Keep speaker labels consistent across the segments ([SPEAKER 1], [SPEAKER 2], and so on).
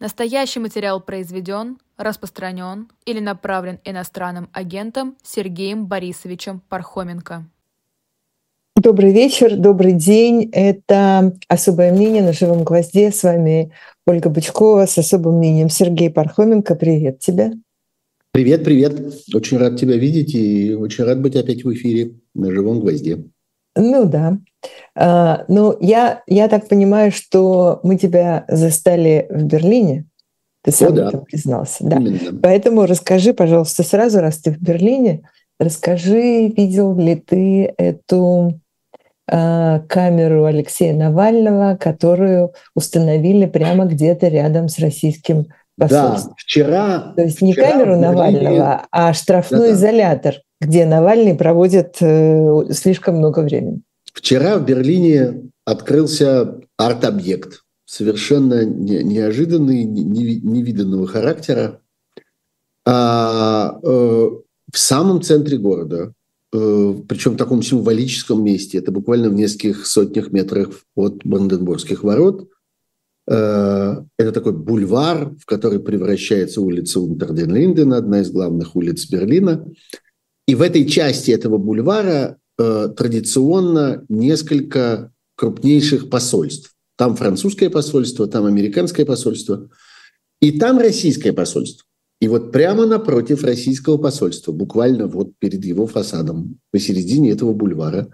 [SPEAKER 1] Настоящий материал произведен, распространен или направлен иностранным агентом Сергеем Борисовичем Пархоменко.
[SPEAKER 2] Добрый вечер, добрый день. Это «Особое мнение» на «Живом гвозде». С вами Ольга Бычкова с особым мнением Сергей Пархоменко. Привет тебе.
[SPEAKER 3] Привет, привет. Очень рад тебя видеть и очень рад быть опять в эфире на «Живом гвозде».
[SPEAKER 2] Ну да. А, ну, я, я так понимаю, что мы тебя застали в Берлине. Ты сам О, да. этом признался. Да. Именно. Поэтому расскажи, пожалуйста, сразу, раз ты в Берлине, расскажи, видел ли ты эту э, камеру Алексея Навального, которую установили прямо где-то рядом с российским посольством.
[SPEAKER 3] Да, вчера...
[SPEAKER 2] То есть не
[SPEAKER 3] вчера
[SPEAKER 2] камеру Навального, а штрафной да, изолятор где Навальный проводит э, слишком много времени.
[SPEAKER 3] Вчера в Берлине открылся арт-объект, совершенно неожиданный, невиданного характера, а, э, в самом центре города, э, причем в таком символическом месте, это буквально в нескольких сотнях метрах от Бранденбургских ворот. Это такой бульвар, в который превращается улица Унтерден-Линден, одна из главных улиц Берлина. И в этой части этого бульвара э, традиционно несколько крупнейших посольств. Там французское посольство, там американское посольство, и там российское посольство. И вот прямо напротив российского посольства, буквально вот перед его фасадом, посередине этого бульвара,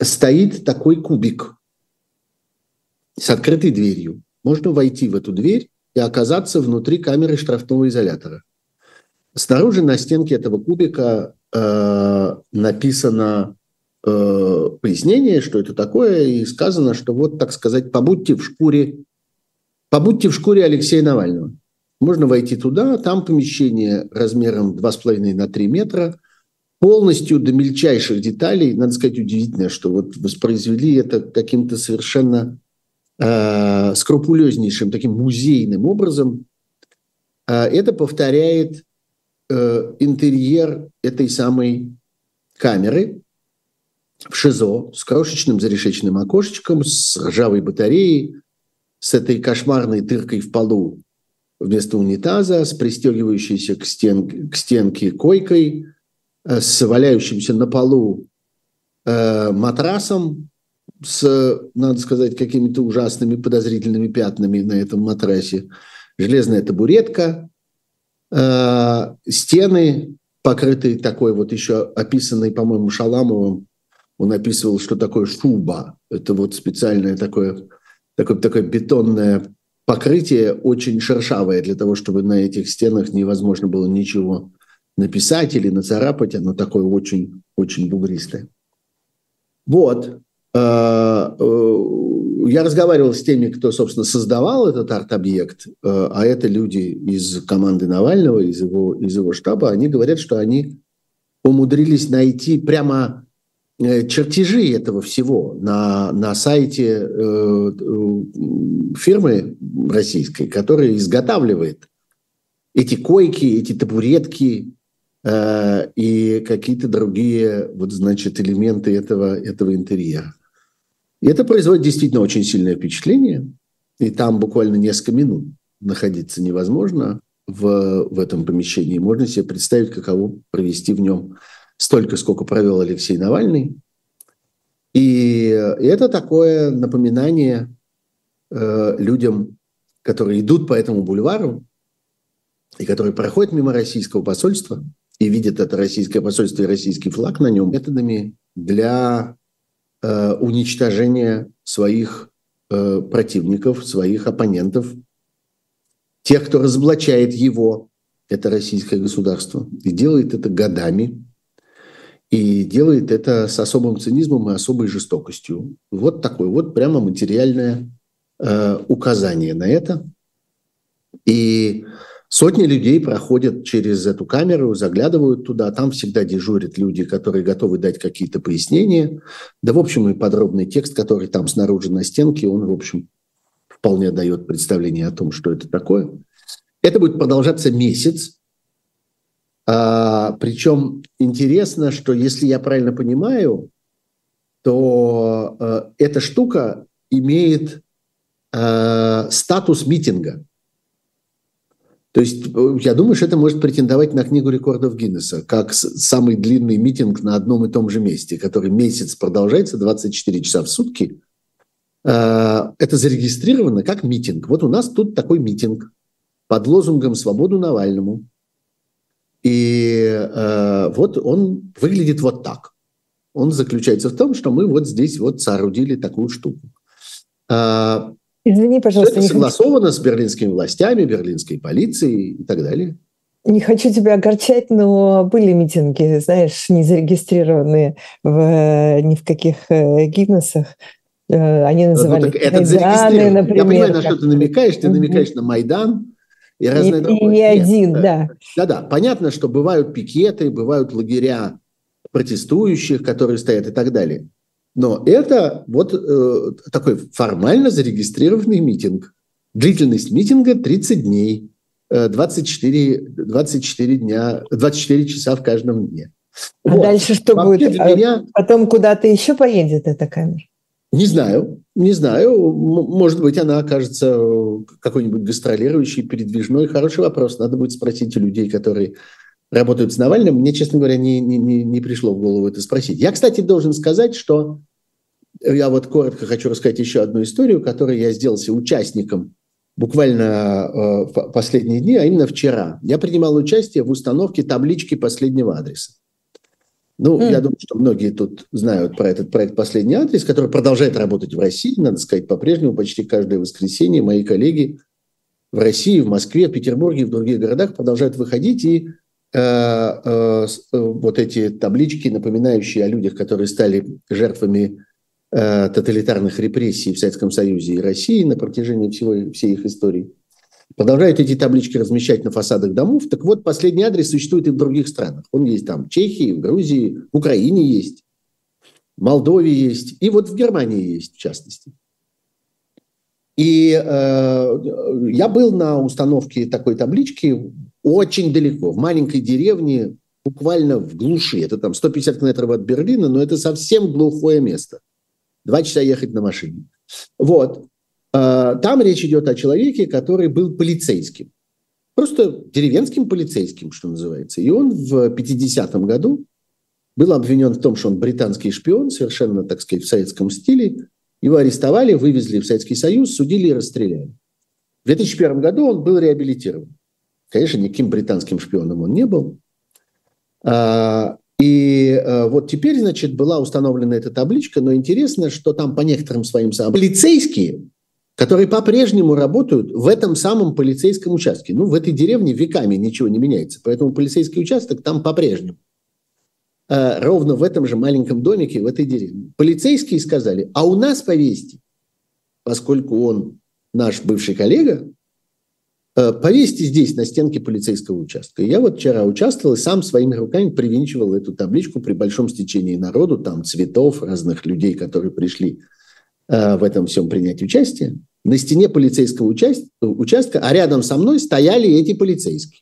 [SPEAKER 3] стоит такой кубик с открытой дверью. Можно войти в эту дверь и оказаться внутри камеры штрафного изолятора. Снаружи на стенке этого кубика э, написано э, пояснение, что это такое, и сказано, что вот, так сказать, побудьте в шкуре, побудьте в шкуре Алексея Навального. Можно войти туда, там помещение размером 2,5 на 3 метра, полностью до мельчайших деталей. Надо сказать, удивительно, что вот воспроизвели это каким-то совершенно э, скрупулезнейшим, таким музейным образом. Э, это повторяет э, интерьер этой самой камеры в ШИЗО с крошечным зарешечным окошечком, с ржавой батареей, с этой кошмарной тыркой в полу вместо унитаза, с пристегивающейся к, стен, к стенке койкой, э, с валяющимся на полу э, матрасом, с, надо сказать, какими-то ужасными подозрительными пятнами на этом матрасе, железная табуретка, Э, стены покрытые такой вот еще описанной, по-моему, Шаламовым, он описывал, что такое шуба. Это вот специальное такое, такое, такое бетонное покрытие, очень шершавое для того, чтобы на этих стенах невозможно было ничего написать или нацарапать. Оно такое очень, очень бугристое. Вот. Э, э, я разговаривал с теми, кто, собственно, создавал этот арт-объект, э, а это люди из команды Навального, из его, из его штаба. Они говорят, что они умудрились найти прямо чертежи этого всего на, на сайте фирмы российской, которая изготавливает эти койки, эти табуретки и какие-то другие вот, значит, элементы этого, этого интерьера. И это производит действительно очень сильное впечатление. И там буквально несколько минут находиться невозможно в, в этом помещении. Можно себе представить, каково провести в нем столько, сколько провел Алексей Навальный. И, и это такое напоминание э, людям, которые идут по этому бульвару и которые проходят мимо российского посольства и видят это российское посольство и российский флаг на нем методами для Э, уничтожения своих э, противников, своих оппонентов, тех, кто разоблачает его, это российское государство, и делает это годами, и делает это с особым цинизмом и особой жестокостью. Вот такое вот прямо материальное э, указание на это. И Сотни людей проходят через эту камеру, заглядывают туда. Там всегда дежурят люди, которые готовы дать какие-то пояснения. Да, в общем, и подробный текст, который там снаружи на стенке, он, в общем, вполне дает представление о том, что это такое. Это будет продолжаться месяц. А, причем интересно, что если я правильно понимаю, то а, эта штука имеет а, статус митинга – То есть э, я думаю, что это может претендовать на книгу рекордов Гиннесса, как самый длинный митинг на одном и том же месте, который месяц продолжается, 24 часа в сутки. Э, это зарегистрировано как митинг. Вот у нас тут такой митинг под лозунгом «Свободу Навальному». И э, вот он выглядит вот так. Он заключается в том, что мы вот здесь вот соорудили такую штуку.
[SPEAKER 2] Извини, пожалуйста.
[SPEAKER 3] Это согласовано с берлинскими властями, берлинской полицией и так далее.
[SPEAKER 2] Не хочу тебя огорчать, но были митинги, знаешь, не зарегистрированные в, ни в каких э, Гиннесах. Э, они называли ну,
[SPEAKER 3] это Майданы, например. Я понимаю, на что ты намекаешь. Ты намекаешь на Майдан
[SPEAKER 2] и разные И, и не один, да.
[SPEAKER 3] Да-да, понятно, что бывают пикеты, бывают лагеря протестующих, которые стоят и так далее. Но это вот э, такой формально зарегистрированный митинг. Длительность митинга 30 дней, 24, э, 24 дня, 24 часа в каждом дне.
[SPEAKER 2] А вот. дальше что Вообще будет? А меня... Потом куда-то еще поедет эта камера?
[SPEAKER 3] Не знаю, не знаю. Может быть, она окажется какой-нибудь гастролирующей, передвижной. Хороший вопрос. Надо будет спросить у людей, которые работают с Навальным. Мне, честно говоря, не, не, не пришло в голову это спросить. Я, кстати, должен сказать, что я вот коротко хочу рассказать еще одну историю, которой я сделался участником буквально э, последние дни, а именно вчера. Я принимал участие в установке таблички последнего адреса. Ну, mm. я думаю, что многие тут знают про этот проект «Последний адрес», который продолжает работать в России, надо сказать, по-прежнему почти каждое воскресенье мои коллеги в России, в Москве, в Петербурге в других городах продолжают выходить и вот эти таблички, напоминающие о людях, которые стали жертвами Э, тоталитарных репрессий в Советском Союзе и России на протяжении всего, всей их истории. Продолжают эти таблички размещать на фасадах домов. Так вот, последний адрес существует и в других странах. Он есть там в Чехии, в Грузии, в Украине есть, в Молдове есть, и вот в Германии есть, в частности. И э, я был на установке такой таблички очень далеко, в маленькой деревне, буквально в глуши. Это там 150 километров от Берлина, но это совсем глухое место – Два часа ехать на машине. Вот. А, там речь идет о человеке, который был полицейским. Просто деревенским полицейским, что называется. И он в 50-м году был обвинен в том, что он британский шпион, совершенно, так сказать, в советском стиле. Его арестовали, вывезли в Советский Союз, судили и расстреляли. В 2001 году он был реабилитирован. Конечно, никаким британским шпионом он не был. А, и э, вот теперь, значит, была установлена эта табличка, но интересно, что там по некоторым своим самым полицейские, которые по-прежнему работают в этом самом полицейском участке. Ну, в этой деревне веками ничего не меняется, поэтому полицейский участок там по-прежнему. Э, ровно в этом же маленьком домике, в этой деревне. Полицейские сказали, а у нас повесьте, поскольку он наш бывший коллега, повесьте здесь, на стенке полицейского участка. Я вот вчера участвовал и сам своими руками привинчивал эту табличку при большом стечении народу, там цветов, разных людей, которые пришли э, в этом всем принять участие. На стене полицейского участка, а рядом со мной стояли эти полицейские.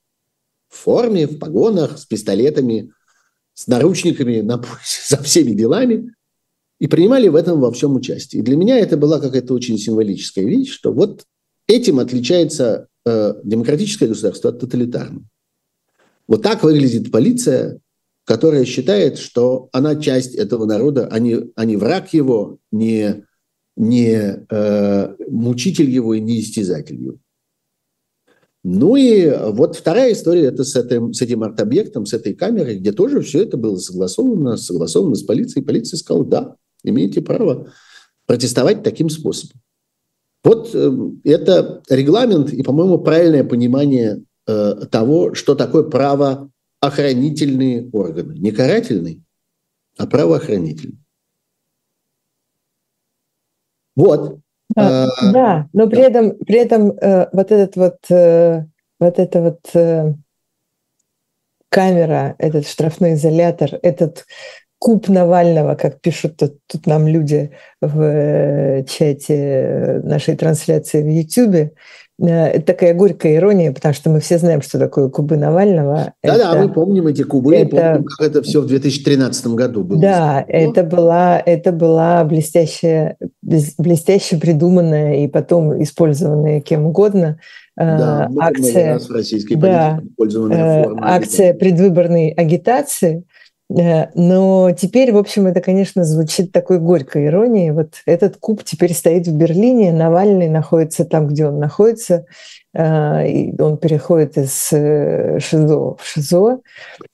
[SPEAKER 3] В форме, в погонах, с пистолетами, с наручниками на за всеми делами. И принимали в этом во всем участие. И для меня это была какая-то очень символическая вещь, что вот этим отличается Э, демократическое государство от тоталитарного. Вот так выглядит полиция, которая считает, что она часть этого народа, а не, а не враг его, не, не э, мучитель его и не истязатель его. Ну и вот вторая история это с этим, с этим арт-объектом, с этой камерой, где тоже все это было согласовано, согласовано с полицией. Полиция сказала, да, имеете право протестовать таким способом. Вот э, это регламент и, по-моему, правильное понимание э, того, что такое правоохранительные органы. Не карательный, а правоохранительный. Вот.
[SPEAKER 2] Да, а, да но при да. этом, при этом э, вот этот вот, э, вот эта вот э, камера, этот штрафной изолятор, этот куб Навального, как пишут тут, тут нам люди в э, чате нашей трансляции в YouTube. Э, это такая горькая ирония, потому что мы все знаем, что такое кубы Навального.
[SPEAKER 3] Да-да, мы помним эти кубы, это, помним, как это все в 2013 году было.
[SPEAKER 2] Да, это была, это была блестяще, блестяще придуманная и потом использованная кем угодно да, акция, в российской да, акция предвыборной агитации, но теперь, в общем, это, конечно, звучит такой горькой иронией. Вот этот куб теперь стоит в Берлине, Навальный находится там, где он находится, а, и он переходит из э, ШИЗО в ШИЗО.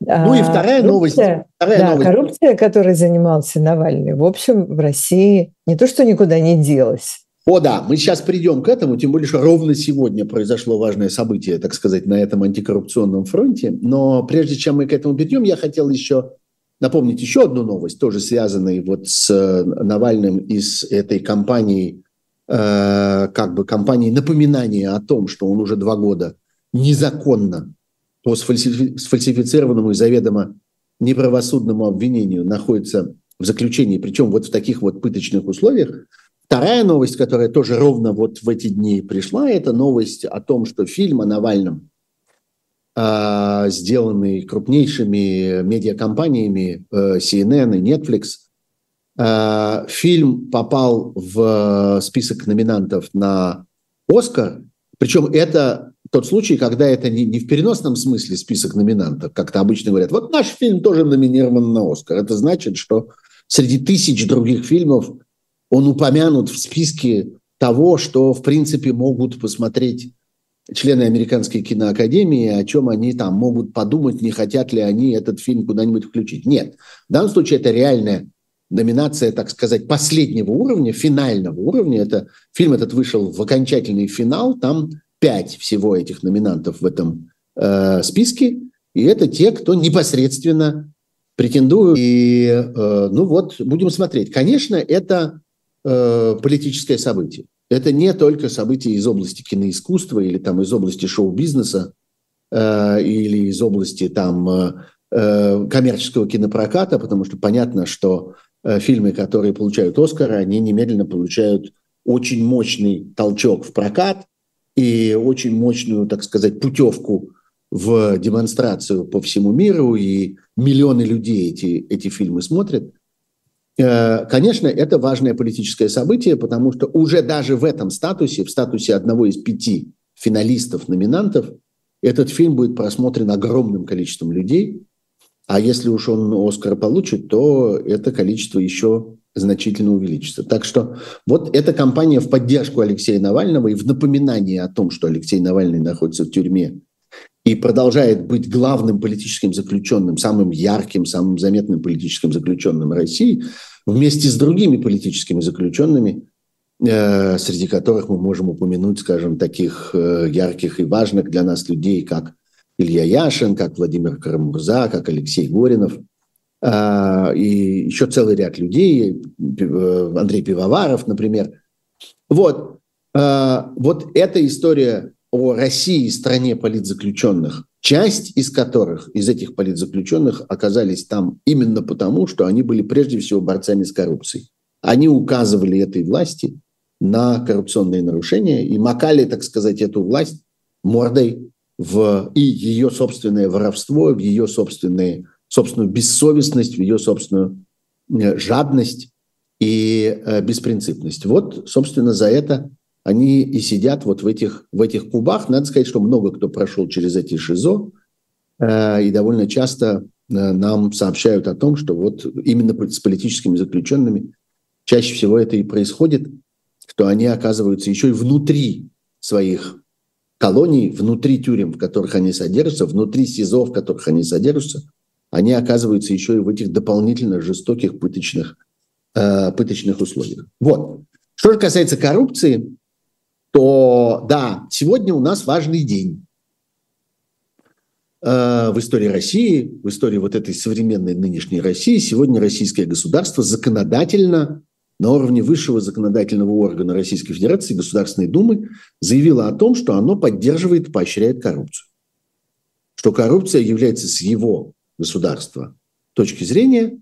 [SPEAKER 3] Ну и вторая новость. Вторая
[SPEAKER 2] да, новость. коррупция, которой занимался Навальный, в общем, в России не то, что никуда не делась.
[SPEAKER 3] О, да, мы сейчас придем к этому, тем более, что ровно сегодня произошло важное событие, так сказать, на этом антикоррупционном фронте. Но прежде чем мы к этому перейдем, я хотел еще напомнить еще одну новость, тоже связанную вот с э, Навальным и с этой кампанией Э, как бы компании напоминание о том, что он уже два года незаконно по сфальсифицированному и заведомо неправосудному обвинению находится в заключении, причем вот в таких вот пыточных условиях. Вторая новость, которая тоже ровно вот в эти дни пришла, это новость о том, что фильм о Навальном, сделанный крупнейшими медиакомпаниями э, CNN и Netflix – Э, фильм попал в список номинантов на Оскар, причем это тот случай, когда это не, не в переносном смысле список номинантов, как-то обычно говорят, вот наш фильм тоже номинирован на Оскар. Это значит, что среди тысяч других фильмов он упомянут в списке того, что, в принципе, могут посмотреть члены Американской киноакадемии, о чем они там могут подумать, не хотят ли они этот фильм куда-нибудь включить. Нет, в данном случае это реальная номинация, так сказать, последнего уровня, финального уровня. Это, фильм этот вышел в окончательный финал, там пять всего этих номинантов в этом э, списке, и это те, кто непосредственно претендуют. И, э, ну вот, будем смотреть. Конечно, это э, политическое событие. Это не только событие из области киноискусства или там из области шоу-бизнеса э, или из области там э, э коммерческого кинопроката, потому что понятно, что Э, фильмы, которые получают Оскара, они немедленно получают очень мощный толчок в прокат и очень мощную, так сказать, путевку в демонстрацию по всему миру, и миллионы людей эти, эти фильмы смотрят. Э, конечно, это важное политическое событие, потому что уже даже в этом статусе, в статусе одного из пяти финалистов, номинантов, этот фильм будет просмотрен огромным количеством людей, а если уж он Оскар получит, то это количество еще значительно увеличится. Так что вот эта кампания в поддержку Алексея Навального и в напоминание о том, что Алексей Навальный находится в тюрьме и продолжает быть главным политическим заключенным, самым ярким, самым заметным политическим заключенным России, вместе с другими политическими заключенными, э, среди которых мы можем упомянуть, скажем, таких э, ярких и важных для нас людей, как Илья Яшин, как Владимир Карамурза, как Алексей Горинов, а, и еще целый ряд людей, э, Андрей Пивоваров, например. Вот, вот эта история о России, стране политзаключенных, часть из которых, из этих политзаключенных, оказались там именно потому, что они были прежде всего борцами с коррупцией. Они указывали этой власти на коррупционные нарушения и макали, так сказать, эту власть мордой в и ее собственное воровство, в ее собственные, собственную бессовестность, в ее собственную э, жадность и э, беспринципность. Вот, собственно, за это они и сидят вот в этих, в этих кубах. Надо сказать, что много кто прошел через эти ШИЗО, э, и довольно часто нам сообщают о том, что вот именно с политическими заключенными чаще всего это и происходит, что они оказываются еще и внутри своих колоний, внутри тюрем, в которых они содержатся, внутри СИЗО, в которых они содержатся, они оказываются еще и в этих дополнительно жестоких пыточных, э, пыточных условиях. Вот. Что же касается коррупции, то да, сегодня у нас важный день э, в истории России, в истории вот этой современной нынешней России. Сегодня российское государство законодательно на уровне высшего законодательного органа Российской Федерации, Государственной Думы, заявила о том, что оно поддерживает и поощряет коррупцию. Что коррупция является с его государства точки зрения,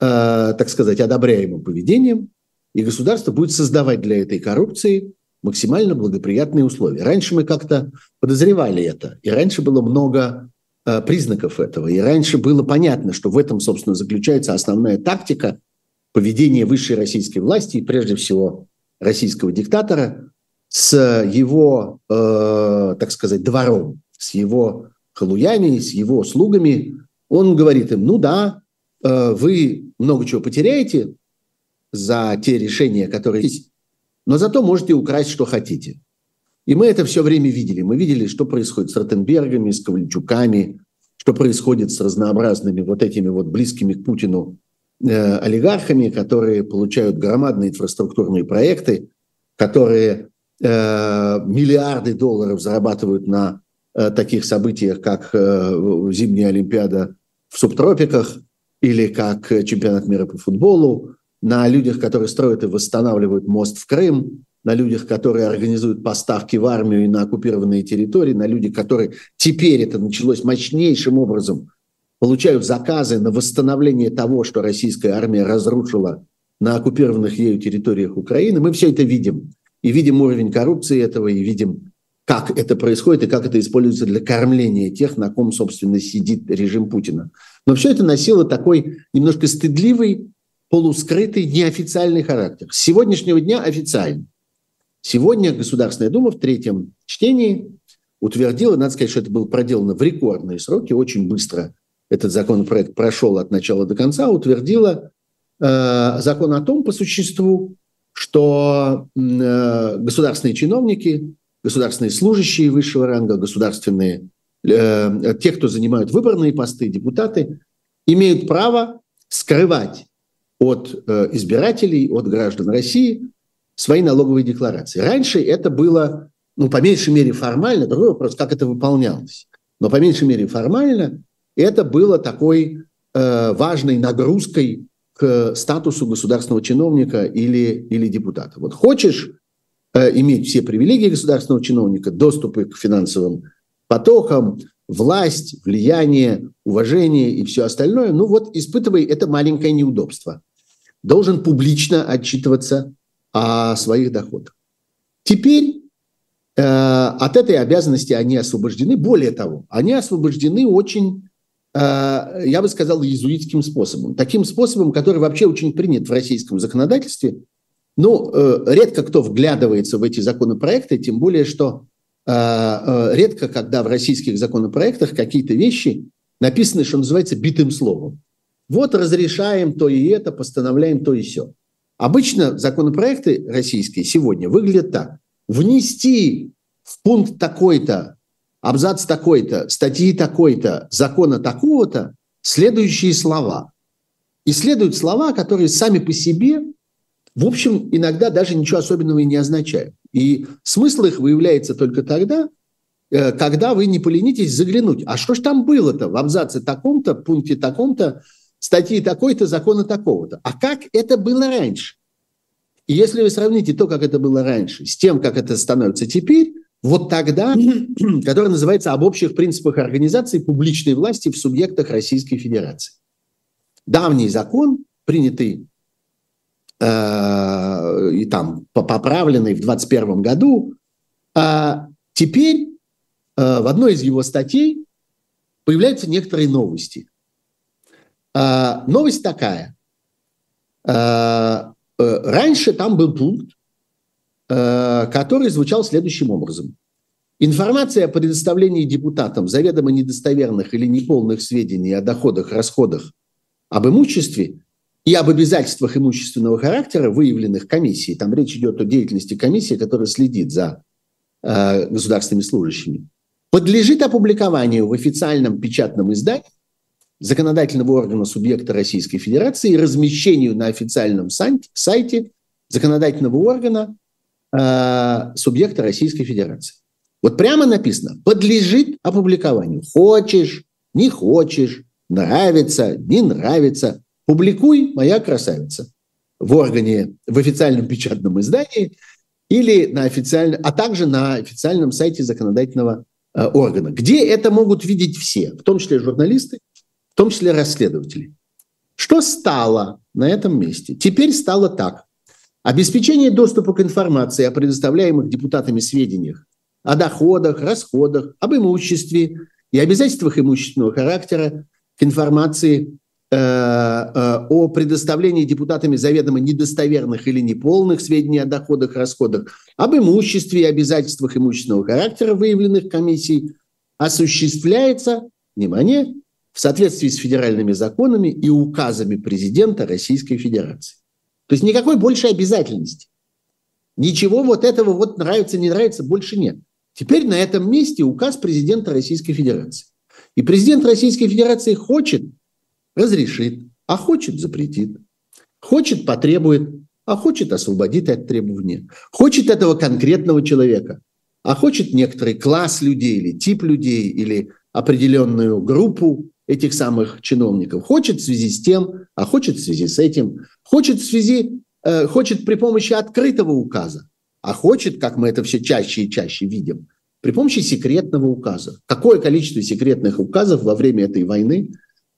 [SPEAKER 3] э, так сказать, одобряемым поведением, и государство будет создавать для этой коррупции максимально благоприятные условия. Раньше мы как-то подозревали это, и раньше было много э, признаков этого, и раньше было понятно, что в этом, собственно, заключается основная тактика – поведение высшей российской власти и прежде всего российского диктатора с его, э, так сказать, двором, с его халуями, с его слугами, он говорит им, ну да, э, вы много чего потеряете за те решения, которые есть, но зато можете украсть, что хотите. И мы это все время видели. Мы видели, что происходит с Ротенбергами, с Ковальчуками, что происходит с разнообразными вот этими вот близкими к Путину э, олигархами, которые получают громадные инфраструктурные проекты, которые э, миллиарды долларов зарабатывают на э, таких событиях, как э, зимняя Олимпиада в субтропиках или как чемпионат мира по футболу, на людях, которые строят и восстанавливают мост в Крым, на людях, которые организуют поставки в армию и на оккупированные территории, на людях, которые теперь это началось мощнейшим образом, получают заказы на восстановление того, что российская армия разрушила на оккупированных ею территориях Украины. Мы все это видим. И видим уровень коррупции этого, и видим, как это происходит, и как это используется для кормления тех, на ком, собственно, сидит режим Путина. Но все это носило такой немножко стыдливый, полускрытый, неофициальный характер. С сегодняшнего дня официальный. Сегодня Государственная Дума в третьем чтении утвердила, надо сказать, что это было проделано в рекордные сроки, очень быстро этот законопроект прошел от начала до конца, утвердила э, закон о том, по существу, что э, государственные чиновники, государственные служащие высшего ранга, государственные, э, те, кто занимают выборные посты, депутаты, имеют право скрывать от э, избирателей, от граждан России свои налоговые декларации. Раньше это было, ну, по меньшей мере формально, другой вопрос, как это выполнялось. Но по меньшей мере формально это было такой э, важной нагрузкой к статусу государственного чиновника или, или депутата. Вот хочешь э, иметь все привилегии государственного чиновника, доступы к финансовым потокам, власть, влияние, уважение и все остальное, ну вот испытывай это маленькое неудобство. Должен публично отчитываться о своих доходах. Теперь э, от этой обязанности они освобождены. Более того, они освобождены очень, э, я бы сказал, иезуитским способом. Таким способом, который вообще очень принят в российском законодательстве. Ну, э, редко кто вглядывается в эти законопроекты, тем более, что редко, когда в российских законопроектах какие-то вещи написаны, что называется, битым словом. Вот разрешаем то и это, постановляем то и все. Обычно законопроекты российские сегодня выглядят так. Внести в пункт такой-то, абзац такой-то, статьи такой-то, закона такого-то следующие слова. И следуют слова, которые сами по себе, в общем, иногда даже ничего особенного и не означают. И смысл их выявляется только тогда, э, когда вы не поленитесь заглянуть. А что ж там было-то в абзаце таком-то, пункте таком-то, статьи такой-то, закона такого-то. А как это было раньше? И если вы сравните то, как это было раньше, с тем, как это становится теперь, вот тогда, который называется «Об общих принципах организации публичной власти в субъектах Российской Федерации». Давний закон, принятый э, и там поправленный в 2021 году, а теперь э, в одной из его статей появляются некоторые новости. А, новость такая. А, э, раньше там был пункт, э, который звучал следующим образом. Информация о предоставлении депутатам заведомо недостоверных или неполных сведений о доходах, расходах, об имуществе и об обязательствах имущественного характера, выявленных комиссией, там речь идет о деятельности комиссии, которая следит за э, государственными служащими, подлежит опубликованию в официальном печатном издании законодательного органа субъекта Российской Федерации и размещению на официальном сайте законодательного органа э, субъекта Российской Федерации. Вот прямо написано, подлежит опубликованию. Хочешь, не хочешь, нравится, не нравится. Публикуй, моя красавица, в органе, в официальном печатном издании или на официальном, а также на официальном сайте законодательного э, органа, где это могут видеть все, в том числе журналисты, в том числе расследователей. Что стало на этом месте? Теперь стало так. Обеспечение доступа к информации о предоставляемых депутатами сведениях о доходах, расходах, об имуществе и обязательствах имущественного характера к информации о предоставлении депутатами заведомо недостоверных или неполных сведений о доходах, расходах, об имуществе и обязательствах имущественного характера, выявленных комиссией, осуществляется, внимание, в соответствии с федеральными законами и указами президента Российской Федерации. То есть никакой больше обязательности. Ничего вот этого вот нравится, не нравится, больше нет. Теперь на этом месте указ президента Российской Федерации. И президент Российской Федерации хочет, разрешит, а хочет, запретит. Хочет, потребует, а хочет, освободит от требования. Хочет этого конкретного человека, а хочет некоторый класс людей или тип людей или определенную группу этих самых чиновников. Хочет в связи с тем, а хочет в связи с этим. Хочет в связи, э, хочет при помощи открытого указа, а хочет, как мы это все чаще и чаще видим, при помощи секретного указа. Какое количество секретных указов во время этой войны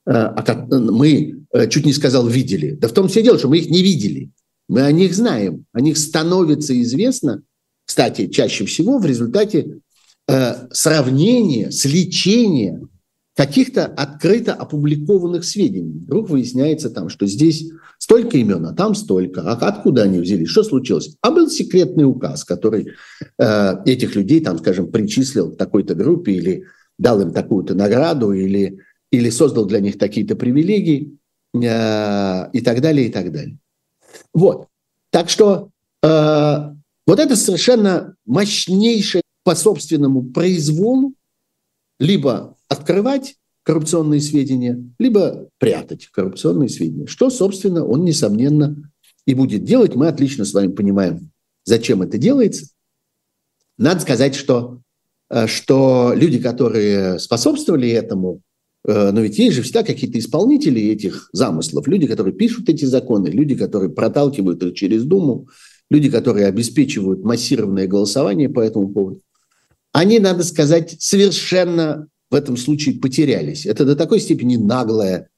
[SPEAKER 3] мы, э, чуть не сказал, видели. Да в том все дело, что мы их не видели. Мы о них знаем. О них становится известно, кстати, чаще всего в результате э, сравнения, сличения каких-то открыто опубликованных сведений. Вдруг выясняется там, что здесь столько имен, а там столько. А откуда они взялись? Что случилось? А был секретный указ, который э, этих людей, там, скажем, причислил к такой-то группе или дал им такую-то награду или, или создал для них такие-то привилегии э, и так далее, и так далее. Вот. Так что э, вот это совершенно мощнейшее по собственному произволу либо открывать коррупционные сведения, либо прятать коррупционные сведения. Что, собственно, он, несомненно, и будет делать. Мы отлично с вами понимаем, зачем это делается. Надо сказать, что, э, что люди, которые способствовали этому, но ведь есть же всегда какие-то исполнители этих замыслов, люди, которые пишут эти законы, люди, которые проталкивают их через Думу, люди, которые обеспечивают массированное голосование по этому поводу. Они, надо сказать, совершенно в этом случае потерялись. Это до такой степени наглая,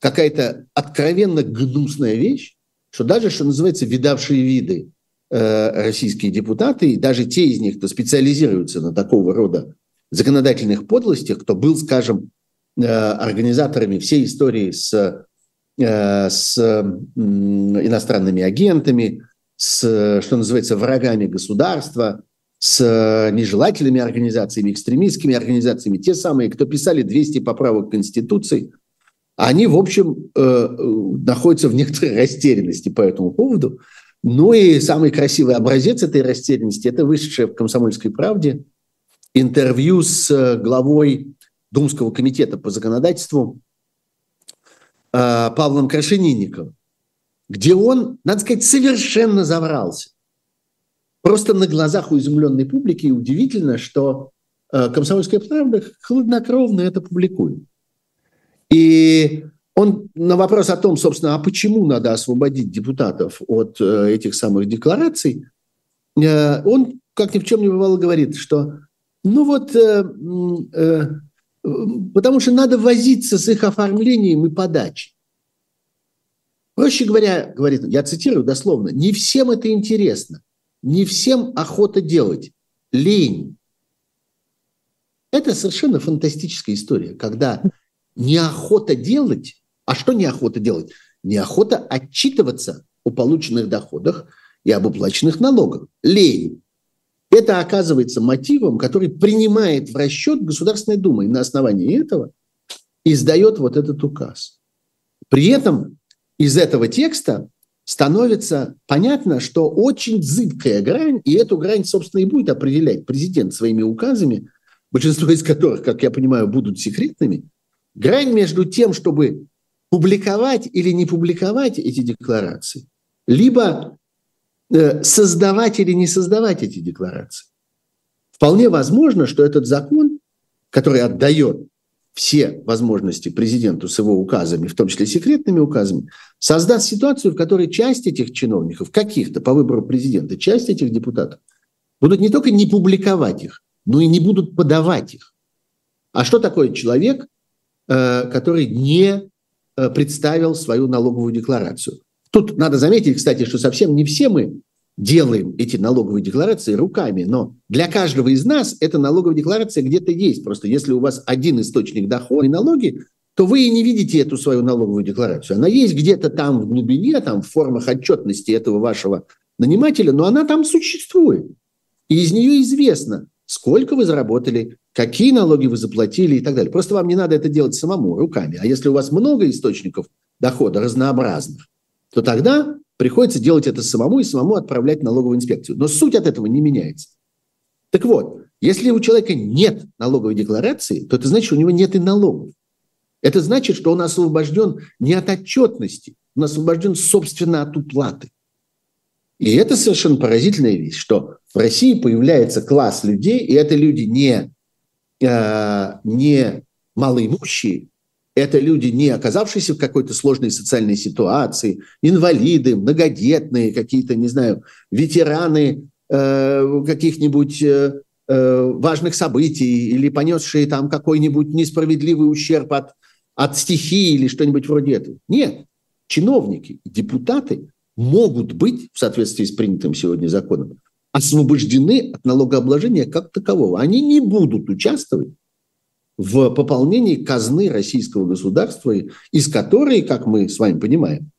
[SPEAKER 3] какая-то откровенно гнусная вещь, что даже, что называется, видавшие виды э, российские депутаты, и даже те из них, кто специализируется на такого рода законодательных подлостях, кто был, скажем, э, организаторами всей истории с, э, с э, иностранными агентами, с, что называется, врагами государства – с э, нежелательными организациями, экстремистскими организациями, те самые, кто писали 200 поправок Конституции, они, в общем, э, э, находятся в некоторой растерянности по этому поводу. Ну и самый красивый образец этой растерянности – это вышедшее в «Комсомольской правде» интервью с главой Думского комитета по законодательству Павлом Крашенинниковым, где он, надо сказать, совершенно заврался. Просто на глазах у изумленной публики удивительно, что э, «Комсомольская правда» хладнокровно это публикует. И он на вопрос о том, собственно, а почему надо освободить депутатов от э, этих самых деклараций, э, он, как ни в чем не бывало, говорит, что ну вот, потому что надо возиться с их оформлением и подачей. Проще говоря, говорит, я цитирую дословно, не всем это интересно не всем охота делать. Лень. Это совершенно фантастическая история, когда неохота делать, а что неохота делать? Неохота отчитываться о полученных доходах и об уплаченных налогах. Лень. Это оказывается мотивом, который принимает в расчет Государственная Дума. И на основании этого издает вот этот указ. При этом из этого текста становится понятно, что очень зыбкая грань, и эту грань, собственно, и будет определять президент своими указами, большинство из которых, как я понимаю, будут секретными, грань между тем, чтобы публиковать или не публиковать эти декларации, либо создавать или не создавать эти декларации. Вполне возможно, что этот закон, который отдает все возможности президенту с его указами, в том числе секретными указами, создаст ситуацию, в которой часть этих чиновников, каких-то по выбору президента, часть этих депутатов, будут не только не публиковать их, но и не будут подавать их. А что такое человек, э, который не э, представил свою налоговую декларацию? Тут надо заметить, кстати, что совсем не все мы делаем эти налоговые декларации руками, но для каждого из нас эта налоговая декларация где-то есть. Просто если у вас один источник дохода и налоги, то вы и не видите эту свою налоговую декларацию. Она есть где-то там в глубине, там в формах отчетности этого вашего нанимателя, но она там существует. И из нее известно, сколько вы заработали, какие налоги вы заплатили и так далее. Просто вам не надо это делать самому, руками. А если у вас много источников дохода разнообразных, то тогда приходится делать это самому и самому отправлять налоговую инспекцию. Но суть от этого не меняется. Так вот, если у человека нет налоговой декларации, то это значит, что у него нет и налогов. Это значит, что он освобожден не от отчетности, он освобожден, собственно, от уплаты. И это совершенно поразительная вещь, что в России появляется класс людей, и это люди не, э, не малоимущие, это люди, не оказавшиеся в какой-то сложной социальной ситуации, инвалиды, многодетные, какие-то, не знаю, ветераны э, каких-нибудь э, э, важных событий или понесшие там какой-нибудь несправедливый ущерб от, от стихии или что-нибудь вроде этого. Нет. Чиновники, депутаты могут быть, в соответствии с принятым сегодня законом, освобождены от налогообложения как такового. Они не будут участвовать в пополнении казны российского государства, из которой, как мы с вами понимаем,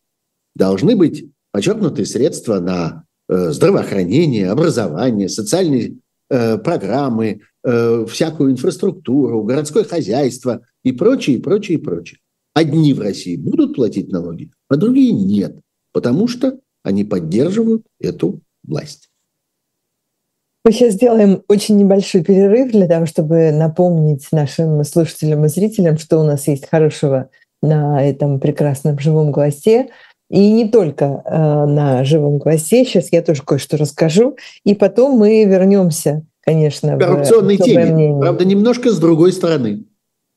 [SPEAKER 3] должны быть подчеркнуты средства на э, здравоохранение, образование, социальные э, программы, э, всякую инфраструктуру, городское хозяйство и прочее, и прочее, и прочее. Одни в России будут платить налоги, а другие нет потому что они поддерживают эту власть.
[SPEAKER 2] Мы сейчас сделаем очень небольшой перерыв для того, чтобы напомнить нашим слушателям и зрителям, что у нас есть хорошего на этом прекрасном живом гвозде. И не только э, на живом гвозде. Сейчас я тоже кое-что расскажу. И потом мы вернемся, конечно,
[SPEAKER 3] коррупционной в теме. Мнение. Правда, немножко с другой стороны.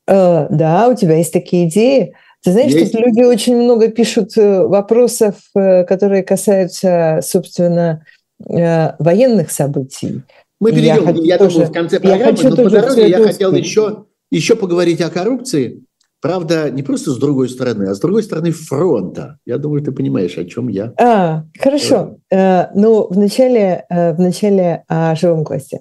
[SPEAKER 2] Э, да, у тебя есть такие идеи. Ты знаешь, Есть... тут люди очень много пишут э, вопросов, э, которые касаются, собственно, э, военных событий.
[SPEAKER 3] Мы перейдем, я, я тоже, думаю, в конце программы, но по дороге я хотел еще, еще поговорить о коррупции. Правда, не просто с другой стороны, а с другой стороны фронта. Я думаю, ты понимаешь, о чем я.
[SPEAKER 2] А, хорошо. Э, ну, вначале, вначале о живом классе.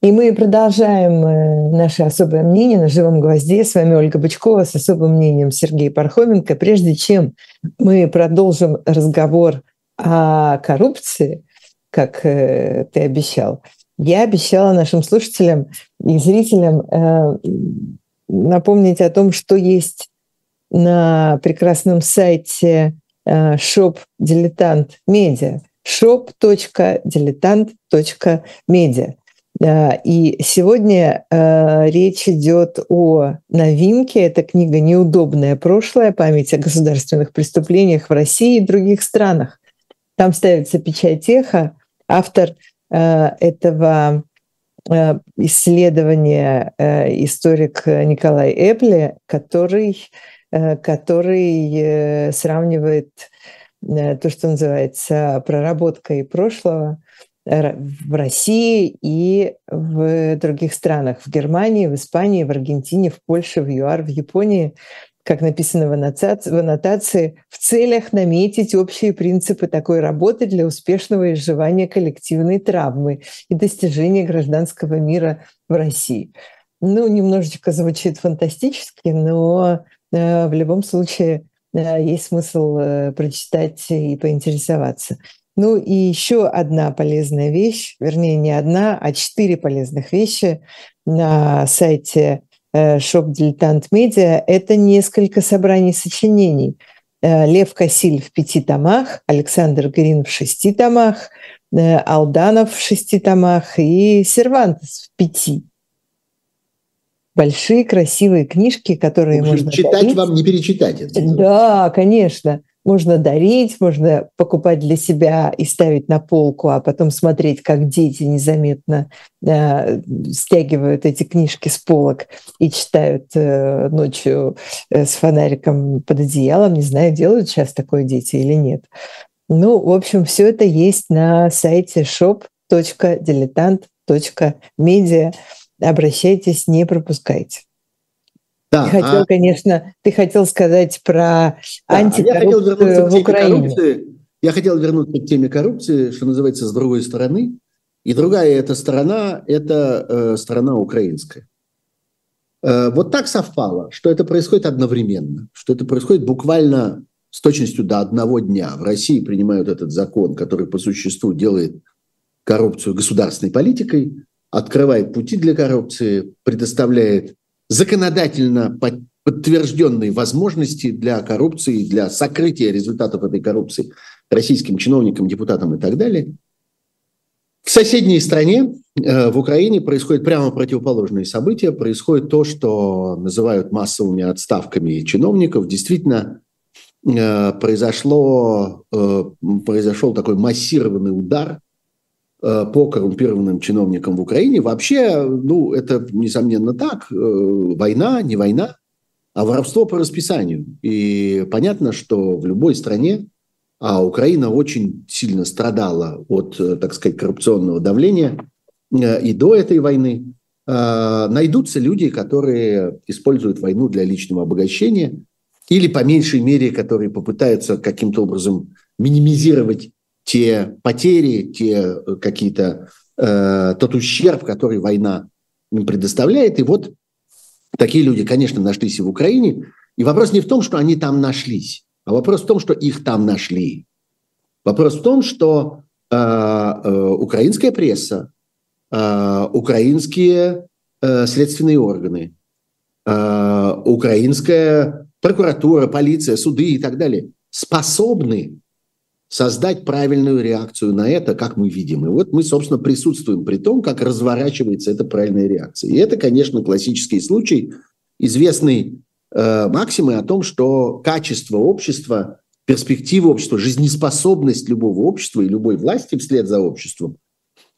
[SPEAKER 2] И мы продолжаем э, наше особое мнение на живом гвозде. С вами Ольга Бычкова с особым мнением Сергей Пархоменко. Прежде чем мы продолжим разговор о коррупции, как э, ты обещал, я обещала нашим слушателям и зрителям э, напомнить о том, что есть на прекрасном сайте shop Dilettant Media shop.diletant.media. И сегодня э, речь идет о новинке. Это книга «Неудобное прошлое. Память о государственных преступлениях в России и других странах». Там ставится печать эхо. Автор э, этого э, исследования историк Николай Эпли, который, который сравнивает то, что называется проработкой прошлого в России и в других странах, в Германии, в Испании, в Аргентине, в Польше, в ЮАР, в Японии, как написано в аннотации, в целях наметить общие принципы такой работы для успешного изживания коллективной травмы и достижения гражданского мира в России. Ну, немножечко звучит фантастически, но э, в любом случае э, есть смысл э, прочитать и поинтересоваться. Ну и еще одна полезная вещь, вернее не одна, а четыре полезных вещи на сайте shop.diletant.media, это несколько собраний сочинений. Лев Кассиль в пяти томах, Александр Грин в шести томах, Алданов в шести томах и Сервантес в пяти большие красивые книжки, которые общем, можно
[SPEAKER 3] читать дарить. вам не перечитать.
[SPEAKER 2] Это. Да, конечно. Можно дарить, можно покупать для себя и ставить на полку, а потом смотреть, как дети незаметно э, стягивают эти книжки с полок и читают э, ночью э, с фонариком под одеялом. Не знаю, делают сейчас такое дети или нет. Ну, в общем, все это есть на сайте shop.diletant.media обращайтесь, не пропускайте. Да, ты хотел, а... конечно, ты хотел сказать про да, антикоррупцию
[SPEAKER 3] в Украине. Коррупции. Я хотел вернуться к теме коррупции, что называется, с другой стороны. И другая эта сторона – это э, сторона украинская. Э, вот так совпало, что это происходит одновременно, что это происходит буквально с точностью до одного дня. В России принимают этот закон, который по существу делает коррупцию государственной политикой – открывает пути для коррупции, предоставляет законодательно подтвержденные возможности для коррупции, для сокрытия результатов этой коррупции российским чиновникам, депутатам и так далее. В соседней стране, э, в Украине, происходят прямо противоположные события. Происходит то, что называют массовыми отставками чиновников. Действительно, э, произошло, э, произошел такой массированный удар по коррумпированным чиновникам в Украине. Вообще, ну, это, несомненно, так. Э, война, не война, а воровство по расписанию. И понятно, что в любой стране, а Украина очень сильно страдала от, э, так сказать, коррупционного давления и до этой войны, найдутся люди, которые используют войну для личного обогащения или, по меньшей мере, которые попытаются каким-то образом минимизировать те потери, те э, какие-то, э, тот ущерб, который война им предоставляет. И вот такие люди, конечно, нашлись и в Украине. И вопрос не в том, что они там нашлись, а вопрос в том, что их там нашли. Вопрос в том, что э, э, украинская пресса, э, украинские э, следственные органы, э, украинская прокуратура, полиция, суды и так далее способны создать правильную реакцию на это, как мы видим. И вот мы, собственно, присутствуем при том, как разворачивается эта правильная реакция. И это, конечно, классический случай известной э, максимы о том, что качество общества, перспектива общества, жизнеспособность любого общества и любой власти вслед за обществом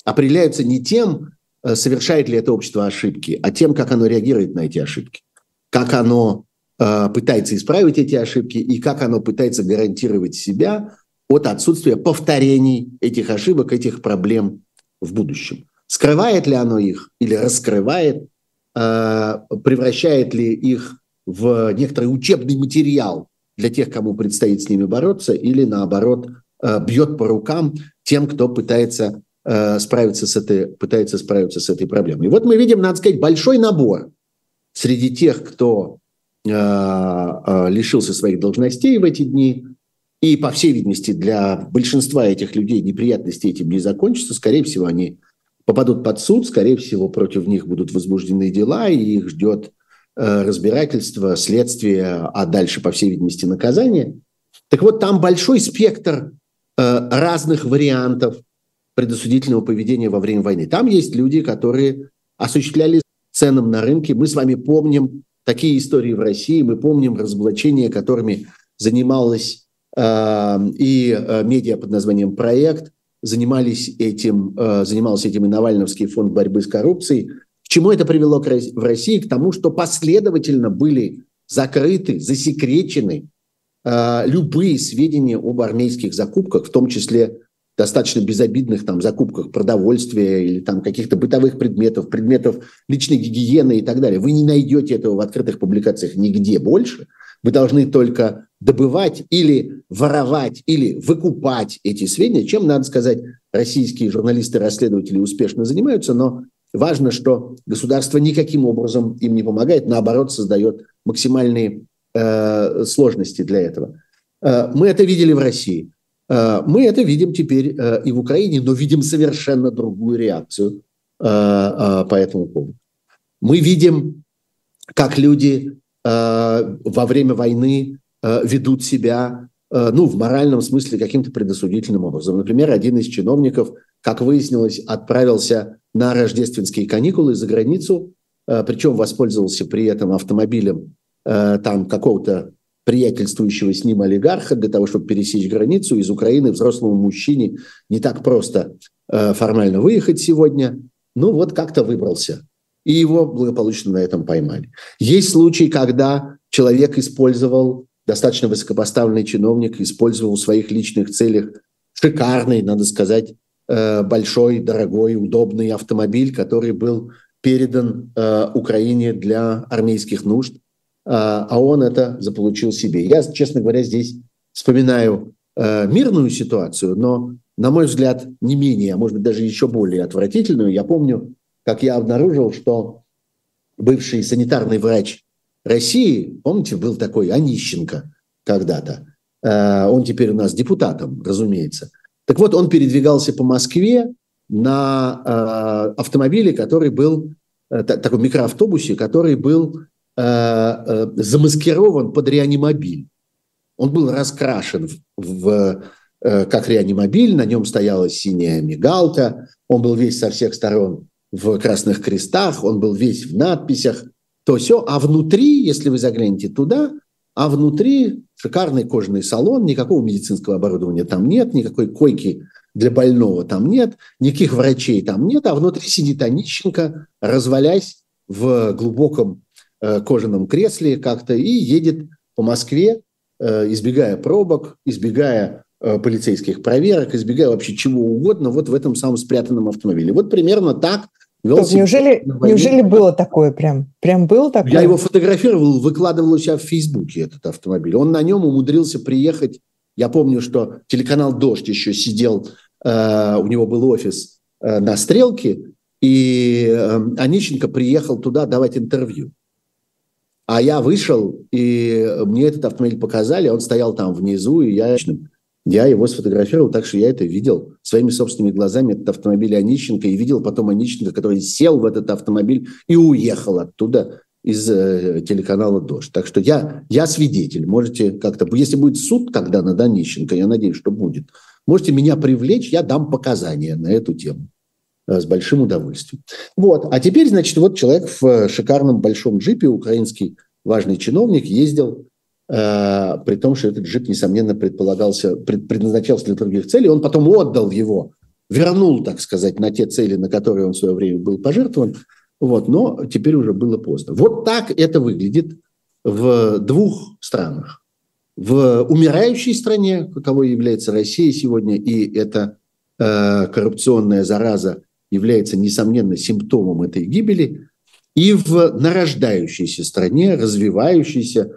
[SPEAKER 3] определяются не тем, э, совершает ли это общество ошибки, а тем, как оно реагирует на эти ошибки, как оно э, пытается исправить эти ошибки и как оно пытается гарантировать себя от отсутствия повторений этих ошибок, этих проблем в будущем. Скрывает ли оно их или раскрывает, э, превращает ли их в некоторый учебный материал для тех, кому предстоит с ними бороться, или наоборот э, бьет по рукам тем, кто пытается э, справиться с этой, пытается справиться с этой проблемой. И вот мы видим, надо сказать, большой набор среди тех, кто лишился своих должностей в эти дни, и, по всей видимости, для большинства этих людей неприятности этим не закончатся. Скорее всего, они попадут под суд, скорее всего, против них будут возбуждены дела, и их ждет э, разбирательство, следствие, а дальше, по всей видимости, наказание. Так вот, там большой спектр э, разных вариантов предосудительного поведения во время войны. Там есть люди, которые осуществляли ценам на рынке. Мы с вами помним такие истории в России, мы помним разоблачения, которыми занималась и э, медиа под названием «Проект», занимались этим, э, занимался этим и Навальновский фонд борьбы с коррупцией. К чему это привело в России? К тому, что последовательно были закрыты, засекречены э, любые сведения об армейских закупках, в том числе достаточно безобидных там закупках продовольствия или там каких-то бытовых предметов, предметов личной гигиены и так далее. Вы не найдете этого в открытых публикациях нигде больше. Вы должны только добывать или воровать, или выкупать эти сведения, чем, надо сказать, российские журналисты-расследователи успешно занимаются, но важно, что государство никаким образом им не помогает, наоборот, создает максимальные э, сложности для этого. Э, мы это видели в России. Э, мы это видим теперь э, и в Украине, но видим совершенно другую реакцию э, э, по этому поводу. Мы видим как люди э, во время войны ведут себя, э, ну, в моральном смысле каким-то предосудительным образом. Например, один из чиновников, как выяснилось, отправился на рождественские каникулы за границу, э, причем воспользовался при этом автомобилем э, там какого-то приятельствующего с ним олигарха для того, чтобы пересечь границу из Украины взрослому мужчине не так просто э, формально выехать сегодня. Ну вот как-то выбрался. И его благополучно на этом поймали. Есть случаи, когда человек использовал, достаточно высокопоставленный чиновник, использовал в своих личных целях шикарный, надо сказать, э, большой, дорогой, удобный автомобиль, который был передан э, Украине для армейских нужд – а, а он это заполучил себе. Я, честно говоря, здесь вспоминаю э, мирную ситуацию, но, на мой взгляд, не менее, а может быть даже еще более отвратительную. Я помню, как я обнаружил, что бывший санитарный врач России, помните, был такой Онищенко когда-то, э, он теперь у нас депутатом, разумеется. Так вот, он передвигался по Москве на э, автомобиле, который был, такой микроавтобусе, который был Э, э, замаскирован под реанимобиль. Он был раскрашен в, в э, как реанимобиль, на нем стояла синяя мигалка, он был весь со всех сторон в красных крестах, он был весь в надписях, то все. А внутри, если вы заглянете туда, а внутри шикарный кожаный салон, никакого медицинского оборудования там нет, никакой койки для больного там нет, никаких врачей там нет, а внутри сидит Онищенко, развалясь в глубоком Э, кожаном кресле как-то и едет по Москве, э, избегая пробок, избегая э, полицейских проверок, избегая вообще чего угодно вот в этом самом спрятанном автомобиле. Вот примерно так
[SPEAKER 2] вел неужели, неужели было такое прям? Прям было такое?
[SPEAKER 3] Я его фотографировал, выкладывал у себя в Фейсбуке этот автомобиль. Он на нем умудрился приехать. Я помню, что телеканал «Дождь» еще сидел, э, у него был офис э, на «Стрелке», и э, Онищенко приехал туда давать интервью. А я вышел, и мне этот автомобиль показали, он стоял там внизу, и я, я его сфотографировал, так что я это видел своими собственными глазами, этот автомобиль Онищенко, и видел потом Онищенко, который сел в этот автомобиль и уехал оттуда из э, телеканала «Дождь». Так что я, я свидетель. Можете как-то... Если будет суд тогда над Онищенко, я надеюсь, что будет, можете меня привлечь, я дам показания на эту тему. Э, с большим удовольствием. Вот. А теперь, значит, вот человек в э, шикарном большом джипе, украинский важный чиновник, ездил, при том, что этот джип, несомненно, предполагался, пред, предназначался для других целей. Он потом отдал его, вернул, так сказать, на те цели, на которые он в свое время был пожертвован. Вот, но теперь уже было поздно. Вот так это выглядит в двух странах. В умирающей стране, каковой является Россия сегодня, и это э, коррупционная зараза является, несомненно, симптомом этой гибели, и в нарождающейся стране, развивающейся э,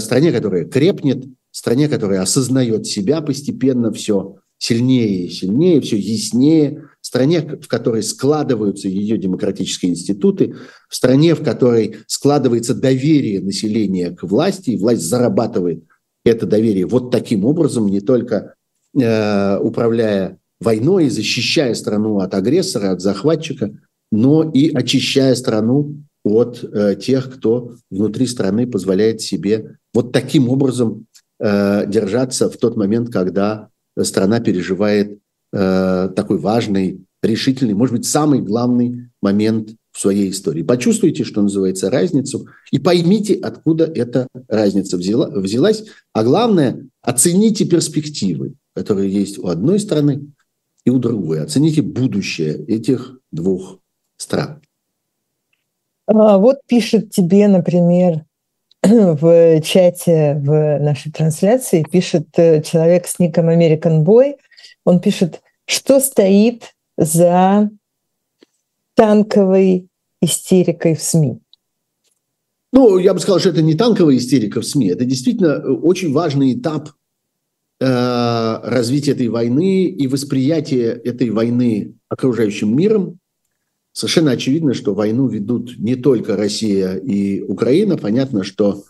[SPEAKER 3] стране, которая крепнет, стране, которая осознает себя постепенно все сильнее и сильнее, все яснее, стране, в которой складываются ее демократические институты, в стране, в которой складывается доверие населения к власти, и власть зарабатывает это доверие вот таким образом, не только э, управляя войной, защищая страну от агрессора, от захватчика, но и очищая страну от э, тех, кто внутри страны позволяет себе вот таким образом э, держаться в тот момент, когда страна переживает э, такой важный, решительный, может быть, самый главный момент в своей истории. Почувствуйте, что называется, разницу, и поймите, откуда эта разница взяла, взялась. А главное, оцените перспективы, которые есть у одной страны и у другой. Оцените будущее этих двух стран.
[SPEAKER 2] А, вот пишет тебе, например, в чате в нашей трансляции, пишет э, человек с ником American Boy, он пишет, что стоит за танковой истерикой в СМИ.
[SPEAKER 3] Ну, я бы сказал, что это не танковая истерика в СМИ, это действительно э, очень важный этап Э, развитие этой войны и восприятие этой войны окружающим миром. Совершенно очевидно, что войну ведут не только Россия и Украина. Понятно, что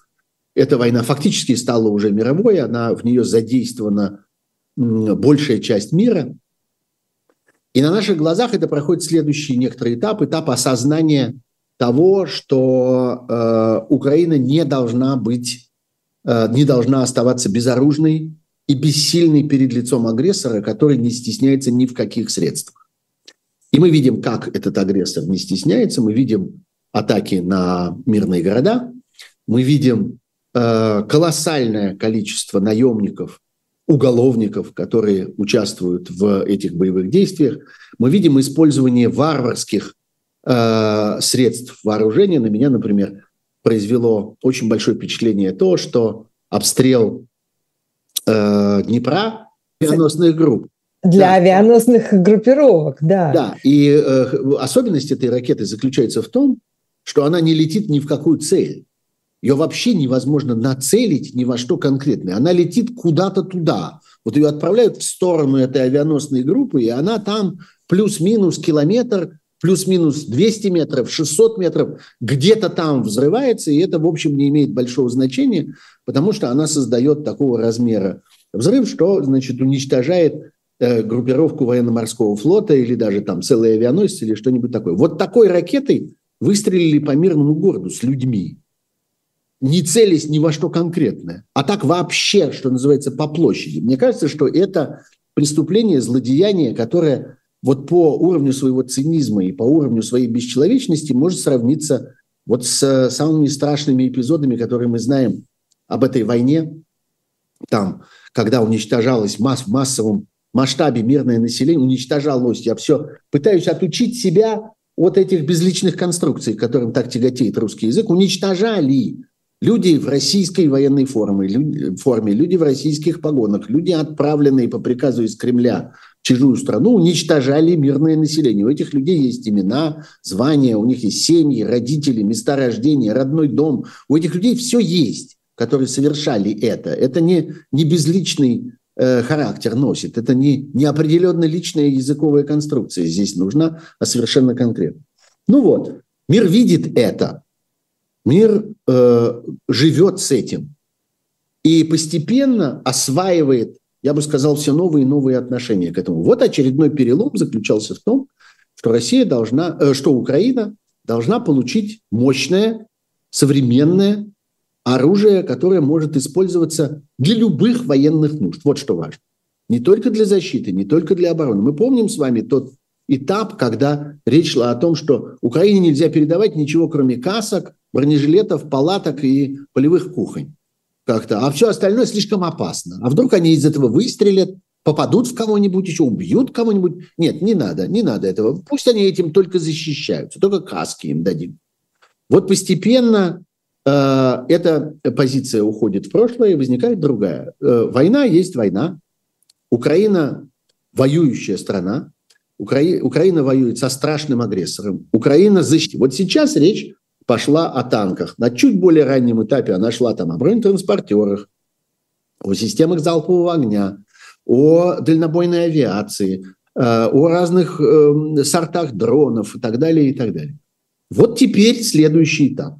[SPEAKER 3] эта война фактически стала уже мировой, она в нее задействована большая часть мира. И на наших глазах это проходит следующий некоторый этап, этап осознания того, что э, Украина не должна быть, э, не должна оставаться безоружной и бессильной перед лицом агрессора, который не стесняется ни в каких средствах. И мы видим, как этот агрессор не стесняется, мы видим атаки на мирные города, мы видим э, колоссальное количество наемников, уголовников, которые участвуют в этих боевых действиях. Мы видим использование варварских э, средств вооружения. На меня, например, произвело очень большое впечатление то, что обстрел э, Днепра авианосных групп.
[SPEAKER 2] Для да. авианосных группировок, да.
[SPEAKER 3] Да, и э, особенность этой ракеты заключается в том, что она не летит ни в какую цель. Ее вообще невозможно нацелить ни во что конкретное. Она летит куда-то туда. Вот ее отправляют в сторону этой авианосной группы, и она там плюс-минус километр, плюс-минус 200 метров, 600 метров, где-то там взрывается, и это, в общем, не имеет большого значения, потому что она создает такого размера взрыв, что, значит, уничтожает группировку военно-морского флота или даже там целые авианосцы или что-нибудь такое. Вот такой ракетой выстрелили по мирному городу с людьми, не целясь ни во что конкретное, а так вообще, что называется, по площади. Мне кажется, что это преступление, злодеяние, которое вот по уровню своего цинизма и по уровню своей бесчеловечности может сравниться вот с самыми страшными эпизодами, которые мы знаем об этой войне, там, когда уничтожалось масс, в массовом масштабе мирное население, уничтожалось. Я все пытаюсь отучить себя от этих безличных конструкций, которым так тяготеет русский язык, уничтожали люди в российской военной форме, люди, форме, люди в российских погонах, люди, отправленные по приказу из Кремля в чужую страну, уничтожали мирное население. У этих людей есть имена, звания, у них есть семьи, родители, места рождения, родной дом. У этих людей все есть, которые совершали это. Это не, не безличный Э, характер носит. Это не, не определенно личная языковая конструкция здесь нужна, а совершенно конкретно. Ну вот, мир видит это, мир э, живет с этим и постепенно осваивает, я бы сказал, все новые и новые отношения к этому. Вот очередной перелом заключался в том, что Россия должна, э, что Украина должна получить мощное, современное оружие, которое может использоваться для любых военных нужд. Вот что важно. Не только для защиты, не только для обороны. Мы помним с вами тот этап, когда речь шла о том, что Украине нельзя передавать ничего, кроме касок, бронежилетов, палаток и полевых кухонь. Как-то. А все остальное слишком опасно. А вдруг они из этого выстрелят, попадут в кого-нибудь еще, убьют кого-нибудь? Нет, не надо, не надо этого. Пусть они этим только защищаются, только каски им дадим. Вот постепенно эта позиция уходит в прошлое, и возникает другая. Э, война есть война. Украина воюющая страна. Укра... Украина воюет со страшным агрессором. Украина защитит. Вот сейчас речь пошла о танках. На чуть более раннем этапе она шла там о бронетранспортерах, о системах залпового огня, о дальнобойной авиации, э, о разных эм, сортах дронов и так далее, и так далее. Вот теперь следующий этап.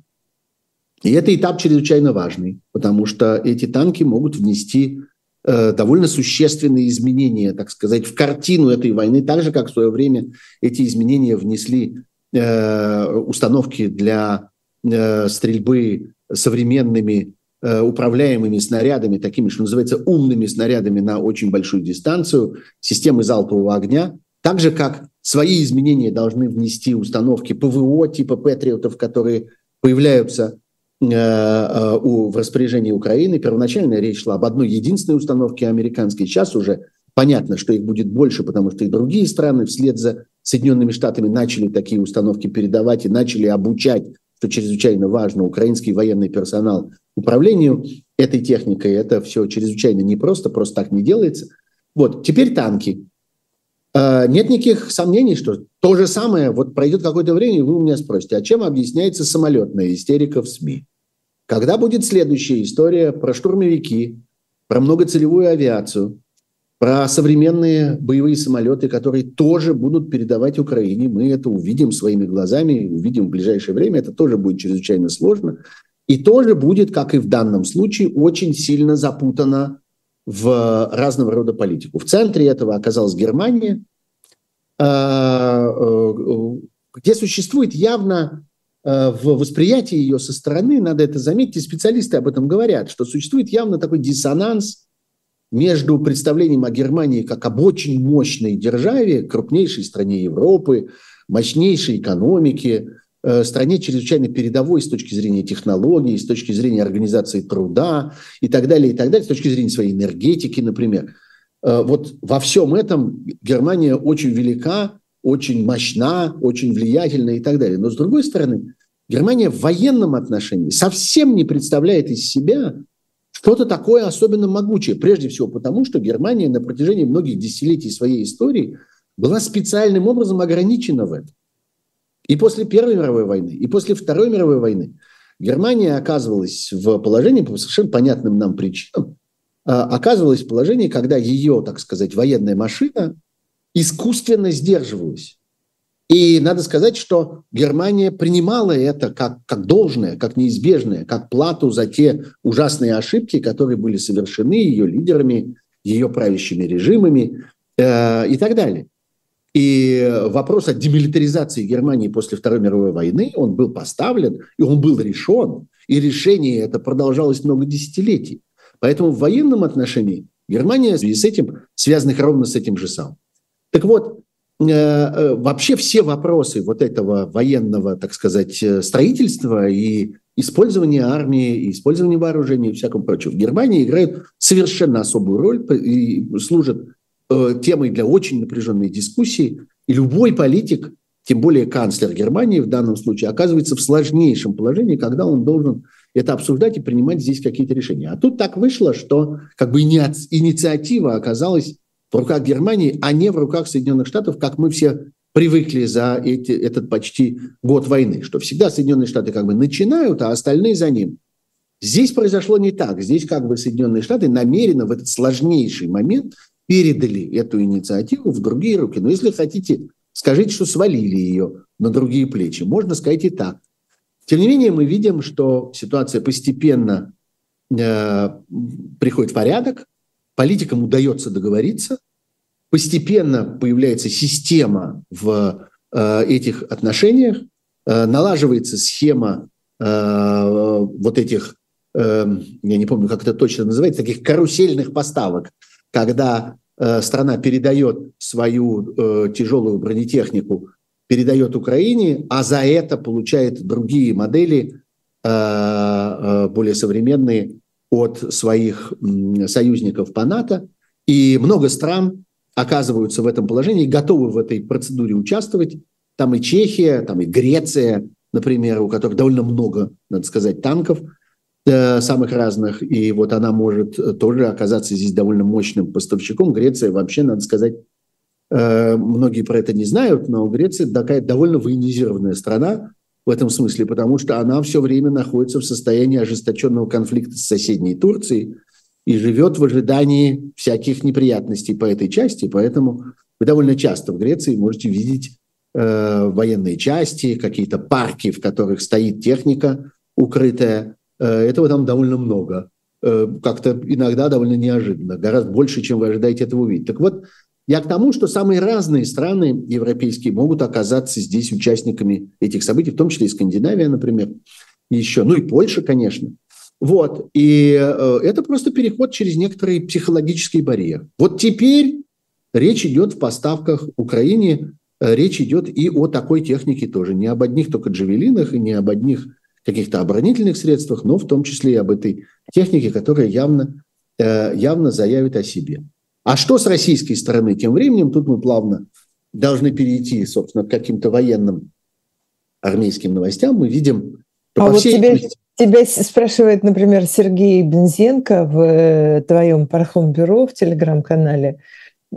[SPEAKER 3] И это этап чрезвычайно важный, потому что эти танки могут внести э, довольно существенные изменения, так сказать, в картину этой войны, так же, как в свое время эти изменения внесли э, установки для э, стрельбы современными э, управляемыми снарядами, такими, что называется, умными снарядами на очень большую дистанцию, системы залпового огня, так же, как свои изменения должны внести установки ПВО типа Патриотов, которые появляются Э, э, в распоряжении Украины. Первоначально речь шла об одной единственной установке американской. Сейчас уже понятно, что их будет больше, потому что и другие страны вслед за Соединенными Штатами начали такие установки передавать и начали обучать, что чрезвычайно важно, украинский военный персонал управлению этой техникой. Это все чрезвычайно непросто, просто так не делается. Вот, теперь танки. Э, нет никаких сомнений, что то же самое, вот пройдет какое-то время, и вы у меня спросите, а чем объясняется самолетная истерика в СМИ? Когда будет следующая история про штурмовики, про многоцелевую авиацию, про современные боевые самолеты, которые тоже будут передавать Украине. Мы это увидим своими глазами, увидим в ближайшее время. Это тоже будет чрезвычайно сложно. И тоже будет, как и в данном случае, очень сильно запутано в разного рода политику. В центре этого оказалась Германия, где существует явно э, в восприятии ее со стороны, надо это заметить, и специалисты об этом говорят, что существует явно такой диссонанс между представлением о Германии как об очень мощной державе, крупнейшей стране Европы, мощнейшей экономике, э, стране чрезвычайно передовой с точки зрения технологий, с точки зрения организации труда и так далее, и так далее, с точки зрения своей энергетики, например. Э, вот во всем этом Германия очень велика, очень мощна, очень влиятельна и так далее. Но с другой стороны, Германия в военном отношении совсем не представляет из себя что-то такое особенно могучее. Прежде всего потому, что Германия на протяжении многих десятилетий своей истории была специальным образом ограничена в этом. И после Первой мировой войны, и после Второй мировой войны Германия оказывалась в положении по совершенно понятным нам причинам, оказывалась в положении, когда ее, так сказать, военная машина искусственно сдерживалась. И надо сказать, что Германия принимала это как, как должное, как неизбежное, как плату за те ужасные ошибки, которые были совершены ее лидерами, ее правящими режимами э, и так далее. И вопрос о демилитаризации Германии после Второй мировой войны, он был поставлен, и он был решен, и решение это продолжалось много десятилетий. Поэтому в военном отношении Германия в связи с этим связана ровно с этим же самым. Так вот, Э, э, вообще все вопросы вот этого военного, так сказать, э, строительства и использования армии, и использования вооружения и всяком прочем в Германии играют совершенно особую роль и служат темой для очень напряженной дискуссии. И любой политик, тем более канцлер Германии в данном случае, оказывается в сложнейшем положении, когда он должен это обсуждать и принимать здесь какие-то решения. А тут так вышло, что как бы инициатива оказалась в руках Германии, а не в руках Соединенных Штатов, как мы все привыкли за эти, этот почти год войны, что всегда Соединенные Штаты как бы начинают, а остальные за ним. Здесь произошло не так. Здесь как бы Соединенные Штаты намеренно в этот сложнейший момент передали эту инициативу в другие руки. Но если хотите, скажите, что свалили ее на другие плечи. Можно сказать и так. Тем не менее, мы видим, что ситуация постепенно э, приходит в порядок, политикам удается договориться, постепенно появляется система в э, этих отношениях, э, налаживается схема э, вот этих, э, я не помню, как это точно называется, таких карусельных поставок, когда э, страна передает свою э, тяжелую бронетехнику, передает Украине, а за это получает другие модели, э, э, более современные, от своих союзников по НАТО, и много стран оказываются в этом положении, готовы в этой процедуре участвовать. Там и Чехия, там и Греция, например, у которых довольно много, надо сказать, танков э, самых разных, и вот она может тоже оказаться здесь довольно мощным поставщиком. Греция вообще, надо сказать, многие про это не знают, но Греция такая довольно военизированная страна, в этом смысле, потому что она все время находится в состоянии ожесточенного конфликта с соседней Турцией и живет в ожидании всяких неприятностей по этой части. Поэтому вы довольно часто в Греции можете видеть э, военные части, какие-то парки, в которых стоит техника укрытая. Э, этого там довольно много. Э, как-то иногда довольно неожиданно, гораздо больше, чем вы ожидаете этого увидеть. Так вот, я к тому, что самые разные страны европейские могут оказаться здесь участниками этих событий, в том числе и Скандинавия, например, еще, ну и Польша, конечно. Вот, и э, это просто переход через некоторые психологические барьеры. Вот теперь речь идет в поставках Украине, э, речь идет и о такой технике тоже, не об одних только джавелинах и не об одних каких-то оборонительных средствах, но в том числе и об этой технике, которая явно, э, явно заявит о себе. А что с российской стороны? Тем временем тут мы плавно должны перейти, собственно, к каким-то военным армейским новостям. Мы видим,
[SPEAKER 2] что а вот всей... тебя, тебя спрашивает, например, Сергей Бензенко в э, твоем Пархом-бюро в Телеграм-канале.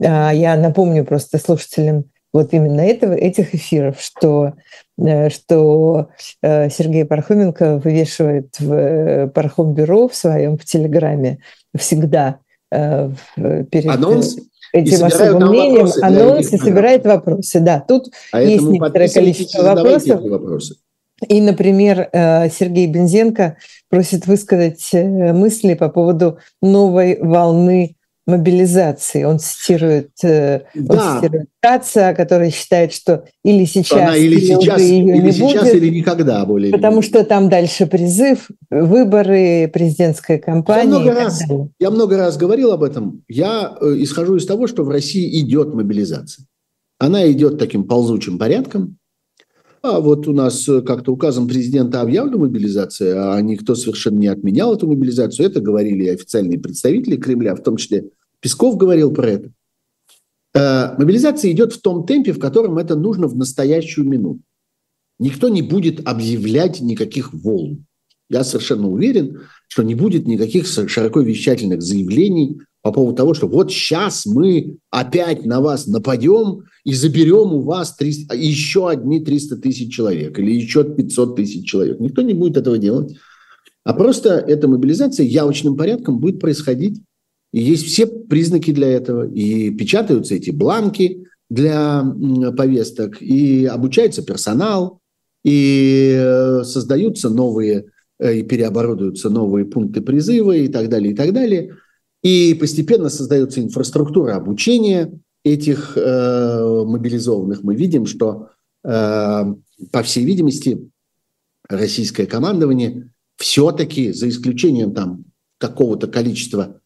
[SPEAKER 2] А, я напомню просто слушателям вот именно этого, этих эфиров, что, э, что э, Сергей Пархоменко вывешивает в Пархом-бюро в своем в Телеграме всегда Э, перед анонс, этим особым мнением, анонс и собирает вопросы. Да, тут а есть некоторое количество вопросов. Вопросы. И, например, э, Сергей Бензенко просит высказать э, мысли по поводу новой волны мобилизации. Он цитирует, э, да. он цитирует Каца, который считает, что или сейчас, Она или, или сейчас, ее или не сейчас, будет,
[SPEAKER 3] или никогда более.
[SPEAKER 2] Потому что там дальше призыв, выборы, президентская кампания.
[SPEAKER 3] Я много, раз, я много раз говорил об этом. Я э, исхожу из того, что в России идет мобилизация. Она идет таким ползучим порядком. А вот у нас э, как-то указом президента объявлена мобилизация, а никто совершенно не отменял эту мобилизацию. Это говорили официальные представители Кремля, в том числе Песков говорил про это. Э, мобилизация идет в том темпе, в котором это нужно в настоящую минуту. Никто не будет объявлять никаких волн. Я совершенно уверен, что не будет никаких широко вещательных заявлений по поводу того, что вот сейчас мы опять на вас нападем и заберем у вас 300, еще одни 300 тысяч человек или еще 500 тысяч человек. Никто не будет этого делать. А просто эта мобилизация явочным порядком будет происходить и есть все признаки для этого. И печатаются эти бланки для повесток, и обучается персонал, и э, создаются новые, э, и переоборудуются новые пункты призыва и так далее, и так далее. И постепенно создается инфраструктура обучения этих э, мобилизованных. Мы видим, что, э, по всей видимости, российское командование все-таки, за исключением там какого-то количества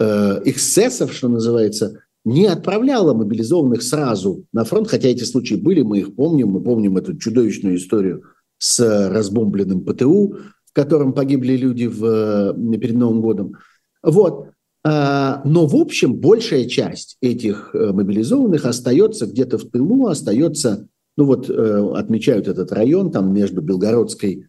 [SPEAKER 3] Э, эксцессов, что называется, не отправляла мобилизованных сразу на фронт, хотя эти случаи были, мы их помним, мы помним эту чудовищную историю с разбомбленным ПТУ, в котором погибли люди в, перед Новым годом. Вот. А, но, в общем, большая часть этих э, мобилизованных остается где-то в тылу, остается, ну вот, э, отмечают этот район там между Белгородской,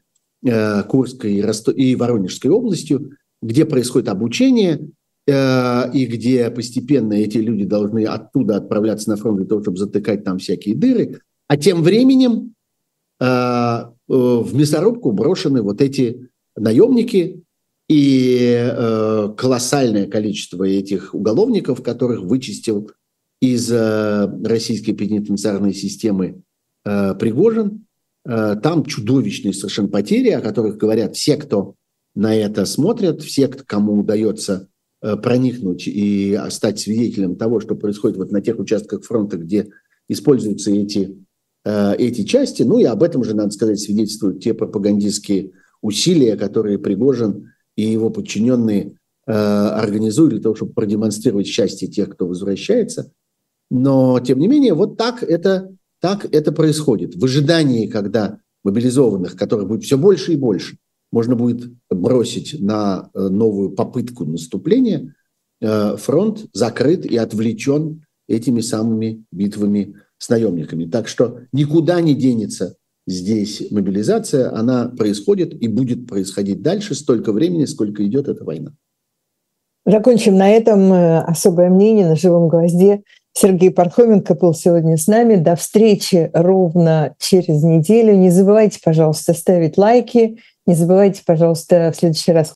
[SPEAKER 3] Курской и Воронежской областью, где происходит обучение, Э, и где постепенно эти люди должны оттуда отправляться на фронт для того, чтобы затыкать там всякие дыры. А тем временем э, э, в мясорубку брошены вот эти наемники и колоссальное количество этих уголовников, которых вычистил из российской пенитенциарной системы Пригожин. Там чудовищные совершенно потери, о которых говорят все, кто на это смотрят, все, кому удается Э, проникнуть и стать свидетелем того, что происходит вот на тех участках фронта, где используются эти, э, эти части. Ну и об этом же, надо сказать, свидетельствуют те пропагандистские усилия, которые Пригожин и его подчиненные э, организуют для того, чтобы продемонстрировать счастье тех, кто возвращается. Но, тем не менее, вот так это, так это происходит. В ожидании, когда мобилизованных, которых будет все больше и больше, можно будет бросить на э, новую попытку наступления, э, фронт закрыт и отвлечен этими самыми битвами с наемниками. Так что никуда не денется здесь мобилизация, она происходит и будет происходить дальше столько времени, сколько идет эта война.
[SPEAKER 2] Закончим на этом э, особое мнение на живом гвозде. Сергей Пархоменко был сегодня с нами. До встречи ровно через неделю. Не забывайте, пожалуйста, ставить лайки, не забывайте, пожалуйста, в следующий раз